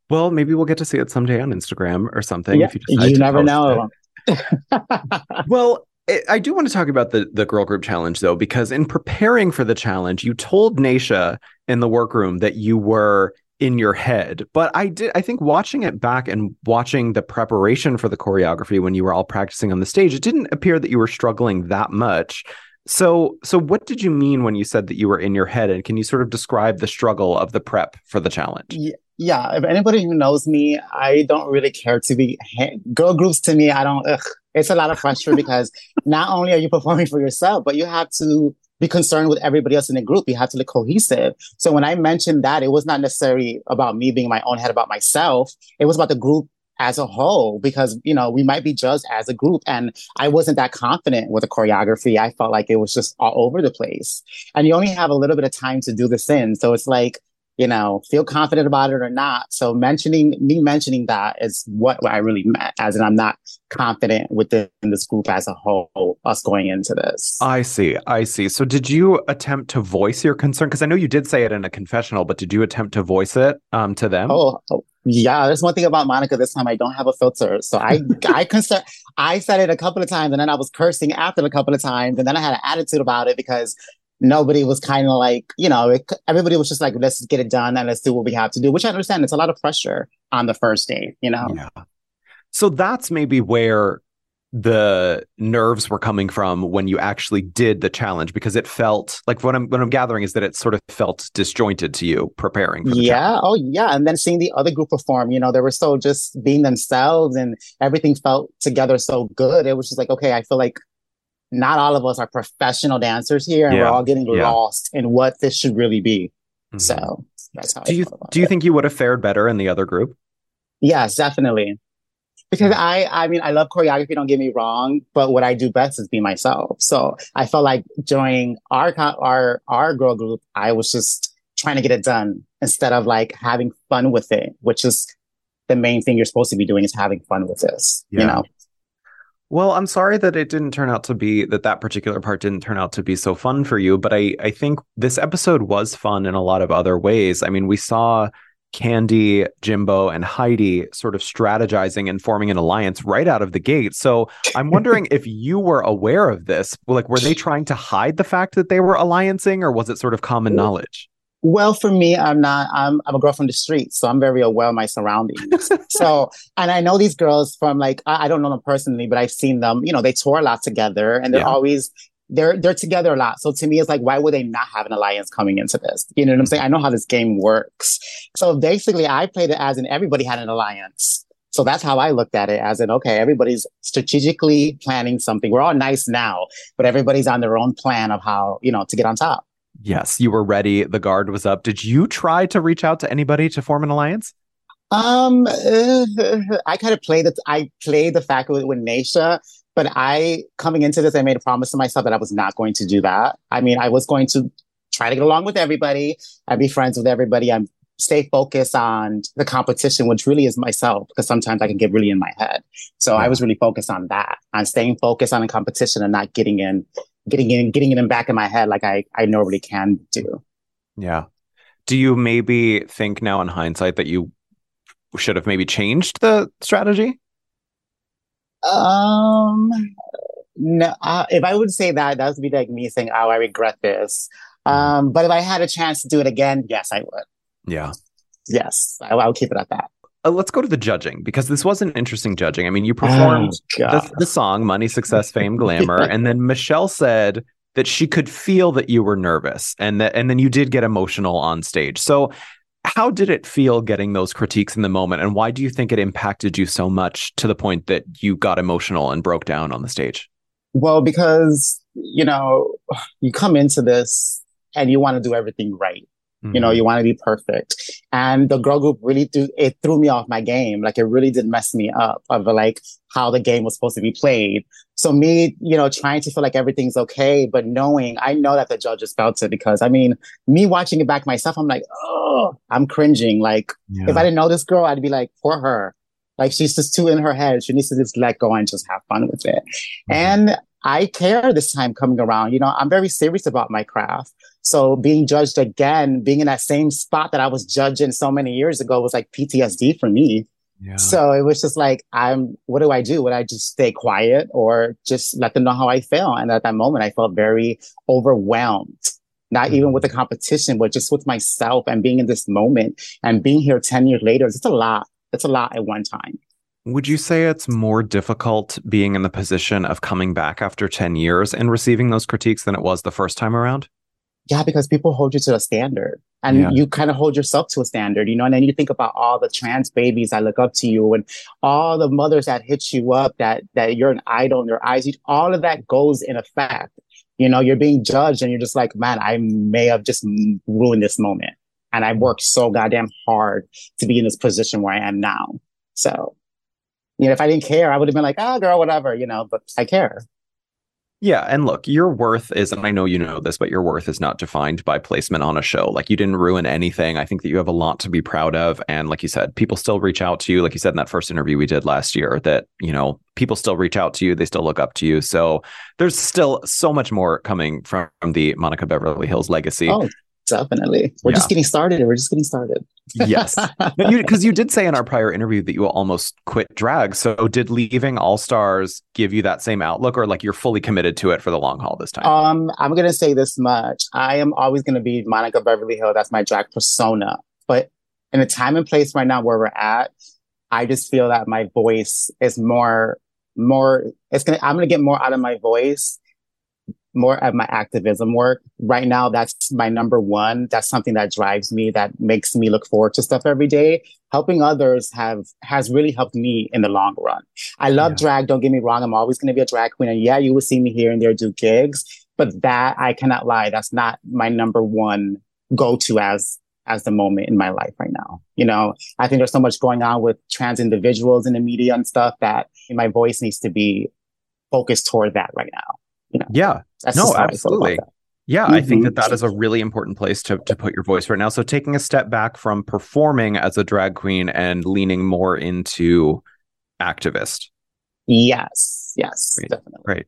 Well, maybe we'll get to see it someday on Instagram or something. Yeah, if you, decide you never know. Well, I- do want to talk about the the girl group challenge though, because in preparing for the challenge, you told Naysha in the workroom that you were in your head. But I did I think watching it back and watching the preparation for the choreography when you were all practicing on the stage, it didn't appear that you were struggling that much. So so what did you mean when you said that you were in your head? And can you sort of describe the struggle of the prep for the challenge? Ye- yeah, if anybody who knows me, I don't really care to be girl groups. To me, I don't. Ugh, It's a lot of pressure because not only are you performing for yourself, but you have to be concerned with everybody else in the group. You have to look cohesive. So when I mentioned that, it was not necessarily about me being my own head about myself. It was about the group as a whole because you know we might be judged as a group and i wasn't that confident with the choreography i felt like it was just all over the place and you only have a little bit of time to do this in so it's like you know, feel confident about it or not. So mentioning me mentioning that is what, I really meant, as in I'm not confident within this group as a whole, us going into this. I see. I see. So did you attempt to voice your concern? Because I know you did say it in a confessional, but did you attempt to voice it um, to them? Oh, oh, yeah. There's one thing about Monica this time. I don't have a filter. So I, I concern, I said it a couple of times and then I was cursing after a couple of times. And then I had an attitude about it because nobody was kind of like, you know, it, everybody was just like, let's get it done and let's do what we have to do, which I understand. It's a lot of pressure on the first date, you know? Yeah. So that's maybe where the nerves were coming from when you actually did the challenge because it felt like what I'm what I'm gathering is that it sort of felt disjointed to you preparing yeah challenge. oh yeah and then seeing the other group perform you know they were so just being themselves and everything felt together so good it was just like okay I feel like not all of us are professional dancers here and Yeah. we're all getting Yeah. lost in what this should really be. Mhm. So that's how do I you do you it. think you would have fared better in the other group? Yes, definitely. Because I, I mean, I love choreography. Don't get me wrong, but what I do best is be myself. So I felt like during our our our girl group, I was just trying to get it done instead of like having fun with it, which is the main thing you're supposed to be doing is having fun with this. Yeah. You know, Well, I'm sorry that it didn't turn out to be that that particular part didn't turn out to be so fun for you, but I I think this episode was fun in a lot of other ways. I mean, we saw Kandy, Jimbo, and Heidi sort of strategizing and forming an alliance right out of the gate. So I'm wondering if you were aware of this. Like, were they trying to hide the fact that they were alliancing, or was it sort of common knowledge? Well, for me, I'm not. I'm I'm a girl from the streets, so I'm very aware of my surroundings. so, and I know these girls from like I, I don't know them personally, but I've seen them. You know, they tour a lot together, and they're Yeah. always they're they're together a lot. So to me, it's like, why would they not have an alliance coming into this? You know what I'm saying? I know how this game works. So basically, I played it as in everybody had an alliance. So that's how I looked at it, as in okay, everybody's strategically planning something. We're all nice now, but everybody's on their own plan of how you know to get on top. Yes, you were ready. The guard was up. Did you try to reach out to anybody to form an alliance? Um, uh, I kind of played it. I played the fact with, with Naysha, but I coming into this, I made a promise to myself that I was not going to do that. I mean, I was going to try to get along with everybody. I'd be friends with everybody. I'm stay focused on the competition, which really is myself, because sometimes I can get really in my head. So I was really focused on that, on staying focused on the competition and not getting in, getting in, getting it in back in my head like I I normally can do. Yeah. Do you maybe think now in hindsight that you should have maybe changed the strategy? Um, no, uh, if I would say that, that would be like me saying, "Oh, I regret this." Um, but if I had a chance to do it again, yes, I would. Yeah. Yes, I, I would keep it at that. Uh, let's go to the judging because this was an interesting judging. I mean, you performed Oh, the, the song Money, Success, Fame, Glamour, and then Michelle said that she could feel that you were nervous and that and then you did get emotional on stage. So how did it feel getting those critiques in the moment and why do you think it impacted you so much to the point that you got emotional and broke down on the stage? Well, because you know, you come into this and you want to do everything right. You know, mm-hmm. you want to be perfect. And the girl group really do it threw me off my game. Like it really did mess me up of like how the game was supposed to be played. So me, you know, trying to feel like everything's okay, but knowing I know that the judges felt it because I mean, me watching it back myself, I'm like, oh, I'm cringing. Like Yeah. if I didn't know this girl, I'd be like, for her. Like she's just too in her head. She needs to just let go and just have fun with it. Mm-hmm. And I care this time coming around. You know, I'm very serious about my craft. So being judged again, being in that same spot that I was judging so many years ago was like PTSD for me. yeah. So it was just like, I'm, what do I do? Would I just stay quiet or just let them know how I feel? And at that moment, I felt very overwhelmed, not even with the mm-hmm. competition, but just with myself and being in this moment and being here 10 years later. It's a lot. It's a lot at one time. Would you say it's more difficult being in the position of coming back after 10 years and receiving those critiques than it was the first time around? Yeah, because people hold you to a standard. And Yeah. you kind of hold yourself to a standard, you know, and then you think about all the trans babies that look up to you and all the mothers that hit you up that, that you're an idol in their eyes. All of that goes in effect. You know, you're being judged and you're just like, man, I may have just ruined this moment. And I worked so goddamn hard to be in this position where I am now. So, you know, if I didn't care, I would have been like, oh, girl, whatever, you know, but I care. Yeah, and look, your worth is, and I know you know this, but your worth is not defined by placement on a show. Like you didn't ruin anything. I think that you have a lot to be proud of. And like you said, people still reach out to you. Like you said in that first interview we did last year, that, you know, people still reach out to you. They still look up to you. So there's still so much more coming from the Monica Beverly Hillz legacy. Oh, definitely. We're Yeah. just getting started. We're just getting started. Yes. Because you, did say in our prior interview that you almost quit drag. So did leaving All Stars give you that same outlook or like you're fully committed to it for the long haul this time? Um, I'm gonna say this much. I am always gonna be Monica Beverly Hill. That's my drag persona. But in a time and place right now where we're at, I just feel that my voice is more, more. It's gonna. I'm gonna get more out of my voice, more of my activism work. Right now, that's my number one. That's something that drives me. That makes me look forward to stuff every day. Helping others have has really helped me in the long run. I love Yeah. drag. Don't get me wrong. I'm always going to be a drag queen. And yeah, you will see me here and there do gigs, but that I cannot lie. That's not my number one go to as, as the moment in my life right now. You know, I think there's so much going on with trans individuals in the media and stuff that my voice needs to be focused toward that right now. Yeah. That's No, just how I feel about absolutely. Yeah, I think that that is a really important place to to put your voice right now. So taking a step back from performing as a drag queen and leaning more into activist. Yes. Yes. Great. Definitely. Great.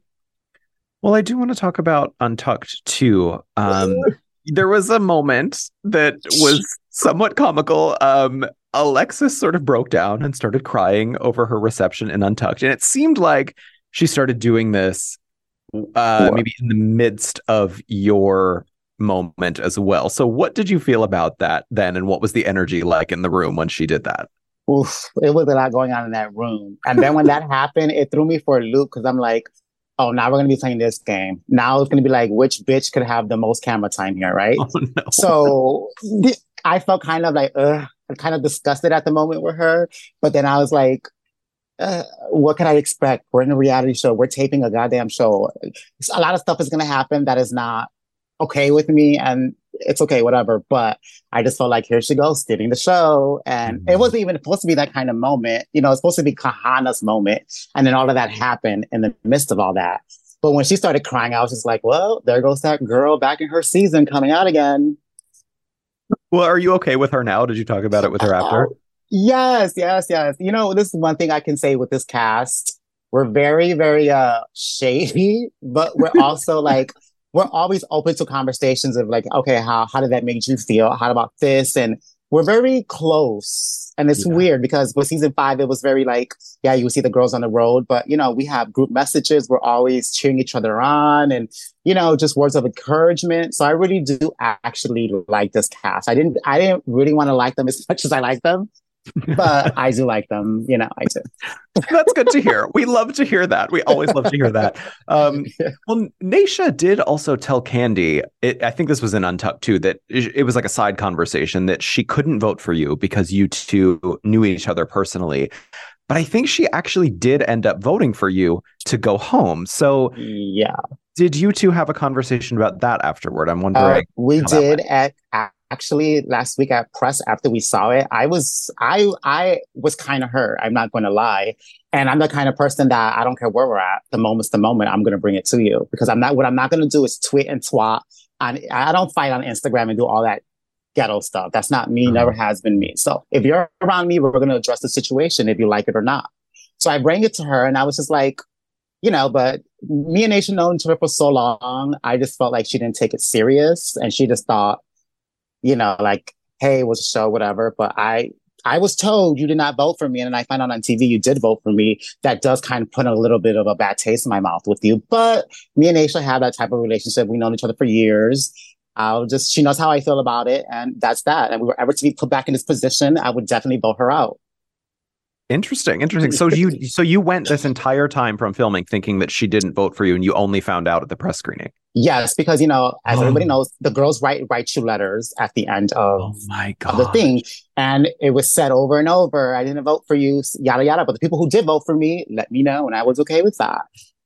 Well, I do want to talk about Untucked too. Um, there was a moment that was somewhat comical. Um, Alexis sort of broke down and started crying over her reception in Untucked, and it seemed like she started doing this uh, maybe in the midst of your moment as well. So, what did you feel about that then, and what was the energy like in the room when she did that? Oof, it was a lot going on in that room. And then when that happened, it threw me for a loop because I'm like, oh, now we're going to be playing this game. Now it's going to be like, which bitch could have the most camera time here, right? Oh no! So th- I felt kind of like, ugh, kind of disgusted at the moment with her. But then I was like, uh, what can I expect? We're in a reality show. We're taping a goddamn show. A lot of stuff is going to happen that is not okay with me. And it's okay, whatever. But I just felt like here she goes, stealing the show. And Mhm. it wasn't even supposed to be that kind of moment. You know, it's supposed to be Kahanna's moment. And then all of that happened in the midst of all that. But when she started crying, I was just like, well, there goes that girl back in her season coming out again. Well, are you okay with her now? Did you talk about it with her after? Yes, yes, yes. You know, this is one thing I can say with this cast. We're very, very uh shady, but we're also like we're always open to conversations of like, okay, how how did that make you feel? How about this? And we're very close. And it's Yeah. weird because with season five, it was very like, yeah, you see the girls on the road, but you know, we have group messages. We're always cheering each other on and, you know, just words of encouragement. So I really do actually like this cast. I didn't, I didn't really want to like them as much as I like them, but I do like them. You know, I do. That's good to hear. We love to hear that. We always love to hear that. Um, well, Naysha did also tell Kandy, it, I think this was in Untucked too, that it was like a side conversation that she couldn't vote for you because you two knew each other personally. But I think she actually did end up voting for you to go home. So Yeah. did you two have a conversation about that afterward? I'm Uh, wondering. we did at actually last week at press after we saw it. I was I I was kind of hurt. I'm not going to lie, and I'm the kind of person that I don't care where we're at. The moment's the moment. I'm going to bring it to you because I'm not. What I'm not going to do is tweet and twat. And I don't fight on Instagram and do all that ghetto stuff. That's not me. Mhm. Never has been me. So if you're around me, we're going to address the situation if you like it or not. So I bring it to her, and I was just like. You know, but me and Naysha known each other for so long. I just felt like she didn't take it serious and she just thought, you know, like, hey, it was a show, whatever. But I, I was told you did not vote for me. And then I find out on TV you did vote for me. That does kind of put a little bit of a bad taste in my mouth with you. But me and Aisha have that type of relationship. We've known each other for years. I'll just, she knows how I feel about it. And that's that. And we were ever to be put back in this position, I would definitely vote her out. Interesting, interesting. So you so you went this entire time from filming thinking that she didn't vote for you, and you only found out at the press screening. Yes, because you know, as Oh. everybody knows, the girls write write you letters at the end of, Oh my god! the thing, and it was said over and over. I didn't vote for you, yada yada. But the people who did vote for me let me know, and I was okay with that.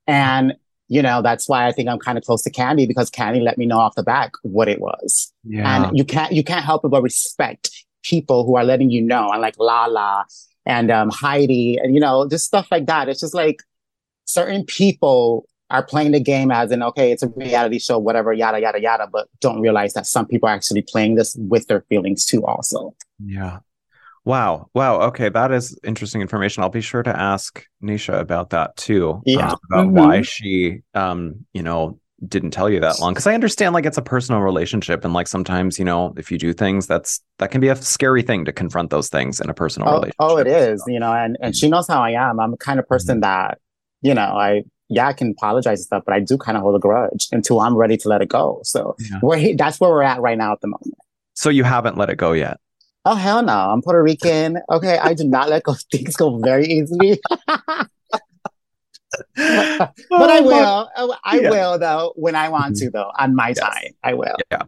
And you know, that's why I think I'm kind of close to Kandy because Kandy let me know off the back what it was. Yeah, And you can't you can't help but respect people who are letting you know. And like Lala and um, Heidi and you know just stuff like that. It's just like certain people are playing the game as in okay, it's a reality show, whatever, yada yada yada, but don't realize that some people are actually playing this with their feelings too. Also, yeah. Wow, wow. Okay, that is interesting information. I'll be sure to ask Naysha about that too. Yeah. um, about Mhm. why she, um, you know, didn't tell you that long. Because I understand, like, it's a personal relationship, and like sometimes, you know, if you do things, that's that can be a scary thing to confront those things in a personal oh, relationship. oh, it is, you know, and and she mm-hmm. knows how I am. I'm the kind of person mm-hmm. that you know I. Yeah, I can apologize and stuff, but I do kind of hold a grudge until I'm ready to let it go. So Yeah. we're that's where we're at right now at the moment. So you haven't let it go yet. Oh hell no! I'm Puerto Rican. Okay, I do not let go things go very easily, but I will. Oh, I Yeah. will though when I want Mhm. to though on my Yes. time. I will. Yeah.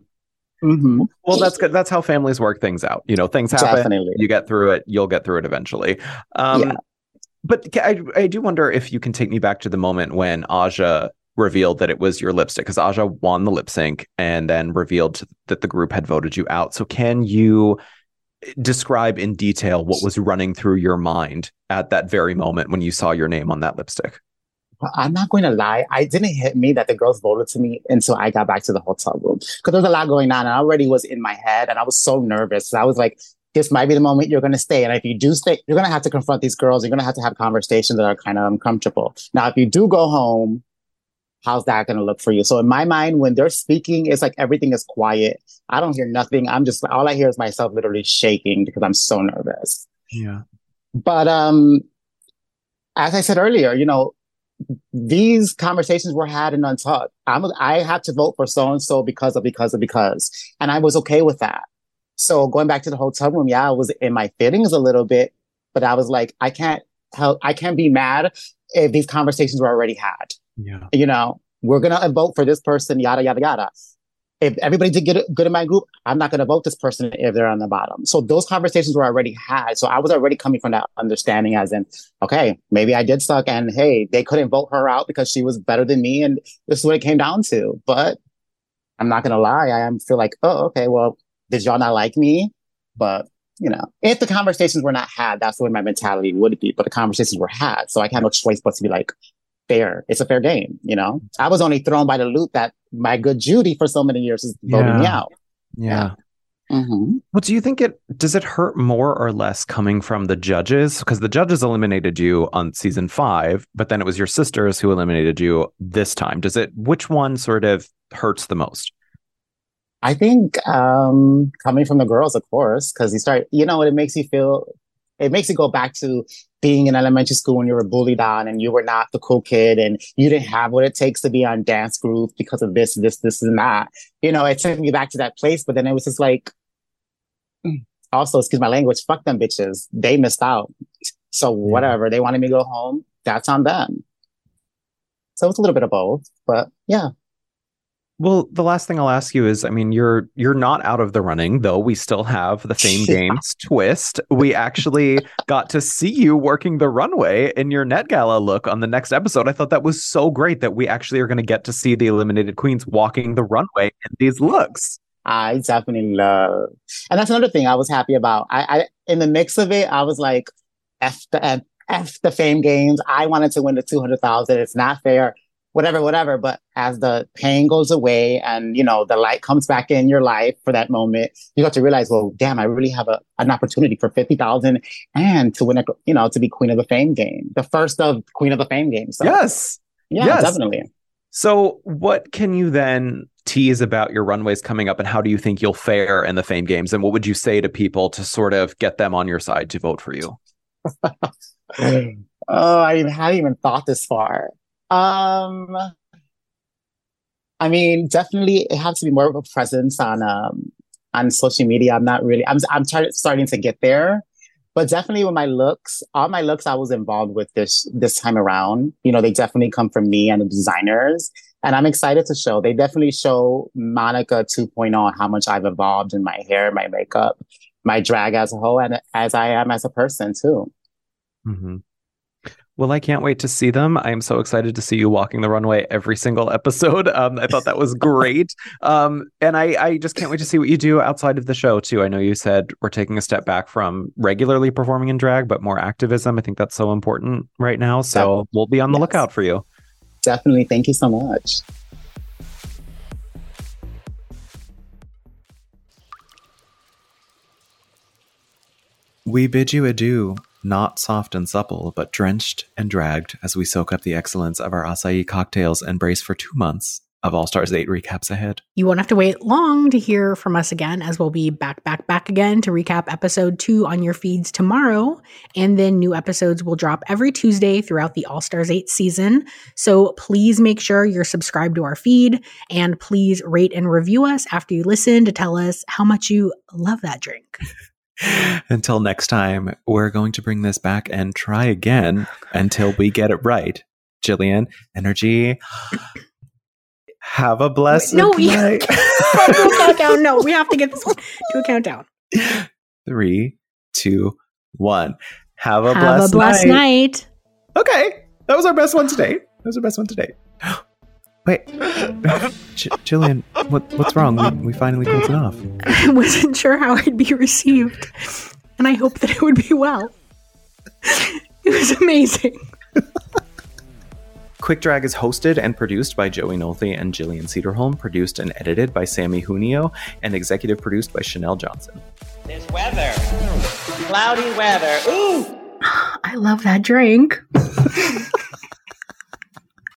hmm Well, that's good. That's how families work things out. You know, things happen. Definitely. You get through it. You'll get through it eventually. Um, Yeah. But I, I do wonder if you can take me back to the moment when Aja revealed that it was your lipstick, because Aja won the lip sync and then revealed that the group had voted you out. So can you describe in detail what was running through your mind at that very moment when you saw your name on that lipstick? I'm not going to lie. I didn't hit me that the girls voted to me until I got back to the hotel room because there was a lot going on and I already was in my head and I was so nervous. I was like, this might be the moment you're going to stay. And if you do stay, you're going to have to confront these girls. You're going to have to have conversations that are kind of uncomfortable. Now, if you do go home, how's that going to look for you? So in my mind, when they're speaking, it's like everything is quiet. I don't hear nothing. I'm just, all I hear is myself literally shaking because I'm so nervous. Yeah. But um, as I said earlier, you know, these conversations were had and untucked. I'm I had to vote for so and so because of because of because, and I was okay with that. So going back to the hotel room, yeah, I was in my feelings a little bit, but I was like, I can't help, I can't be mad if these conversations were already had. Yeah. You know, we're gonna vote for this person, yada yada yada. If everybody did good, good in my group, I'm not gonna vote this person if they're on the bottom. So those conversations were already had. So I was already coming from that understanding, as in, okay, maybe I did suck, and hey, they couldn't vote her out because she was better than me, and this is what it came down to. But I'm not gonna lie, I am feel like, oh, okay, well, did y'all not like me? But you know, if the conversations were not had, that's the way my mentality would be. But the conversations were had, so I had no choice but to be like, fair. It's a fair game. You know, I was only thrown by the loop that my good Judy for so many years is voting me Yeah. out. Yeah. hmm Well, do you think it does it hurt more or less coming from the judges? Because the judges eliminated you on season five, but then it was your sisters who eliminated you this time. Does it which one sort of hurts the most? I think um coming from the girls, of course, because you start, you know, it makes you feel, it makes you go back to being in elementary school when you were bullied on and you were not the cool kid and you didn't have what it takes to be on dance group because of this, this, this, and that. You know, it took me back to that place, but then it was just like, mm, also, excuse my language, fuck them bitches. They missed out. So whatever, they wanted me to go home. That's on them. So it's a little bit of both, but yeah. Well, the last thing I'll ask you is, I mean, you're you're not out of the running, though. We still have the Fame. Games twist. We actually got to see you working the runway in your Met Gala look on the next episode. I thought that was so great that we actually are going to get to see the eliminated queens walking the runway in these looks. I definitely love, and that's another thing I was happy about. I, I in the mix of it, I was like, "F the F, F the fame games." I wanted to win the two hundred thousand. It's not fair, whatever, whatever. But as the pain goes away, and you know the light comes back in your life for that moment, you got to realize, well, damn, I really have a an opportunity for fifty thousand and to win a, you know, to be queen of the fame game, the first of queen of the fame game. So Yes. yeah, yes. definitely. So, what can you then tease about your runways coming up, and how do you think you'll fare in the Fame Games? And what would you say to people to sort of get them on your side to vote for you? oh, I even hadn't even thought this far. Um, I mean, definitely it has to be more of a presence on um on social media. I'm not really. I'm I'm trying starting to get there, but definitely with my looks, all my looks I was involved with this this time around. You know, they definitely come from me and the designers. And I'm excited to show. They definitely show Monica 2.0 how much I've evolved in my hair, my makeup, my drag as a whole, and as I am as a person too. Mm-hmm. Well, I can't wait to see them. I am so excited to see you walking the runway every single episode. Um, I thought that was great. Um, and I, I just can't wait to see what you do outside of the show, too. I know you said we're taking a step back from regularly performing in drag, but more activism. I think that's so important right now. So Definitely. we'll be on the Yes. lookout for you. Definitely. Thank you so much. We bid you adieu, not soft and supple, but drenched and dragged as we soak up the excellence of our acai cocktails and brace for two months of All Stars 8 recaps ahead. You won't have to wait long to hear from us again, as we'll be back, back, back again to recap episode two on your feeds tomorrow. And then new episodes will drop every Tuesday throughout the All Stars 8 season. So please make sure you're subscribed to our feed and please rate and review us after you listen to tell us how much you love that drink. Until next time, we're going to bring this back and try again until we get it right. Jillian, energy. Have a blessed no, we night. a countdown. No, we have to get this one to a countdown. Three, two, one. Have a have blessed, a blessed night. night. Okay, that was our best one today. That was our best one today. Wait, J- Jillian, what, what's wrong? We, we finally pulled it off. I wasn't sure how I'd be received, and I hoped that it would be well. It was amazing. Quick Drag is hosted and produced by Joey Nolfi and Jillian Sederholm, produced and edited by Sammy Junio, and executive produced by Chanel Johnson. This weather. Cloudy weather. Ooh! I love that drink.